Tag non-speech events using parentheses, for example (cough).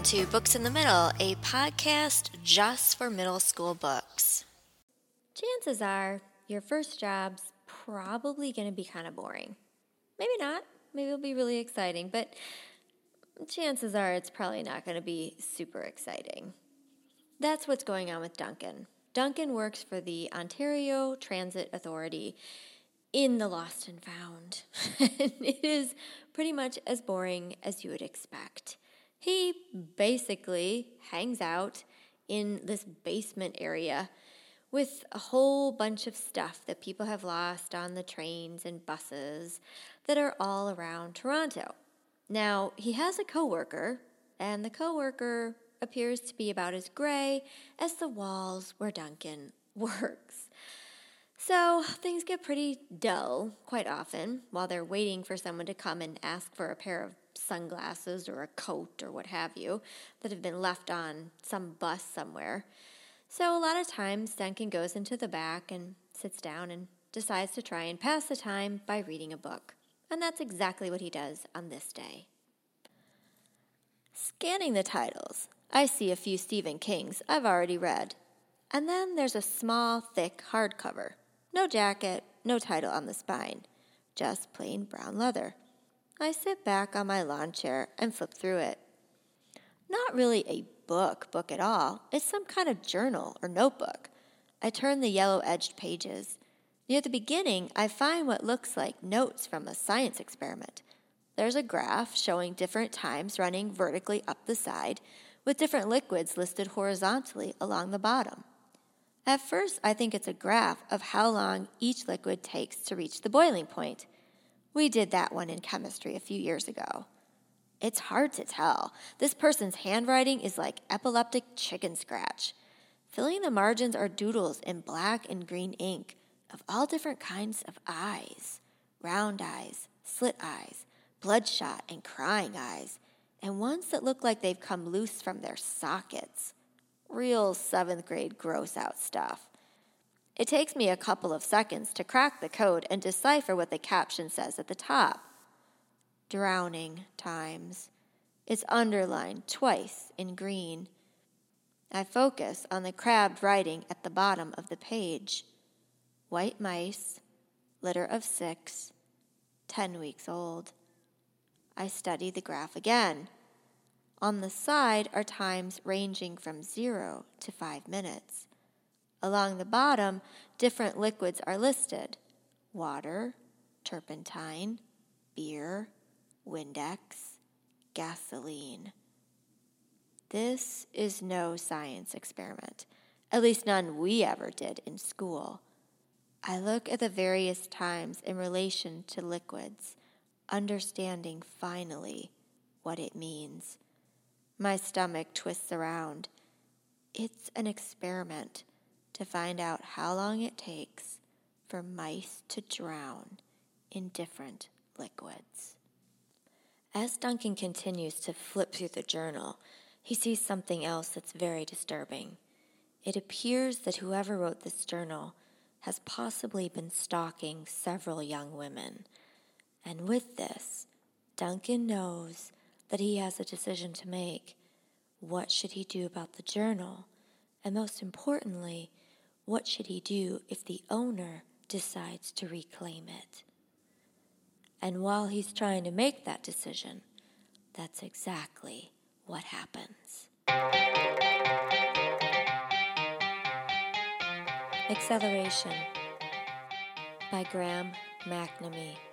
Welcome to Books in the Middle, a podcast just for middle school books. Chances are your first job's probably going to be kind of boring. Maybe not. Maybe it'll be really exciting, but chances are it's probably not going to be super exciting. That's what's going on with Duncan. Duncan works for the Ontario Transit Authority in the Lost and Found. (laughs) it is pretty much as boring as you would expect. He basically hangs out in this basement area with a whole bunch of stuff that people have lost on the trains and buses that are all around Toronto. Now, he has a coworker, and the coworker appears to be about as gray as the walls where Duncan (laughs) works. So things get pretty dull quite often while they're waiting for someone to come and ask for a pair of sunglasses or a coat or what have you that have been left on some bus somewhere. So a lot of times Duncan goes into the back and sits down and decides to try and pass the time by reading a book. And that's exactly what he does on this day. Scanning the titles, I see a few Stephen Kings I've already read. And then there's a small, thick hardcover. No jacket, no title on the spine, just plain brown leather. I sit back on my lawn chair and flip through it. Not really a book, book at all. It's some kind of journal or notebook. I turn the yellow edged pages. Near the beginning, I find what looks like notes from a science experiment. There's a graph showing different times running vertically up the side, with different liquids listed horizontally along the bottom. At first, I think it's a graph of how long each liquid takes to reach the boiling point. We did that one in chemistry a few years ago. It's hard to tell. This person's handwriting is like epileptic chicken scratch. Filling the margins are doodles in black and green ink of all different kinds of eyes round eyes, slit eyes, bloodshot and crying eyes, and ones that look like they've come loose from their sockets. Real seventh grade gross out stuff. It takes me a couple of seconds to crack the code and decipher what the caption says at the top. Drowning times. It's underlined twice in green. I focus on the crabbed writing at the bottom of the page. White mice, litter of six, ten weeks old. I study the graph again. On the side are times ranging from zero to five minutes. Along the bottom, different liquids are listed water, turpentine, beer, Windex, gasoline. This is no science experiment, at least none we ever did in school. I look at the various times in relation to liquids, understanding finally what it means. My stomach twists around. It's an experiment to find out how long it takes for mice to drown in different liquids. As Duncan continues to flip through the journal, he sees something else that's very disturbing. It appears that whoever wrote this journal has possibly been stalking several young women. And with this, Duncan knows that he has a decision to make. What should he do about the journal? And most importantly, what should he do if the owner decides to reclaim it? And while he's trying to make that decision, that's exactly what happens. Acceleration by Graham McNamee.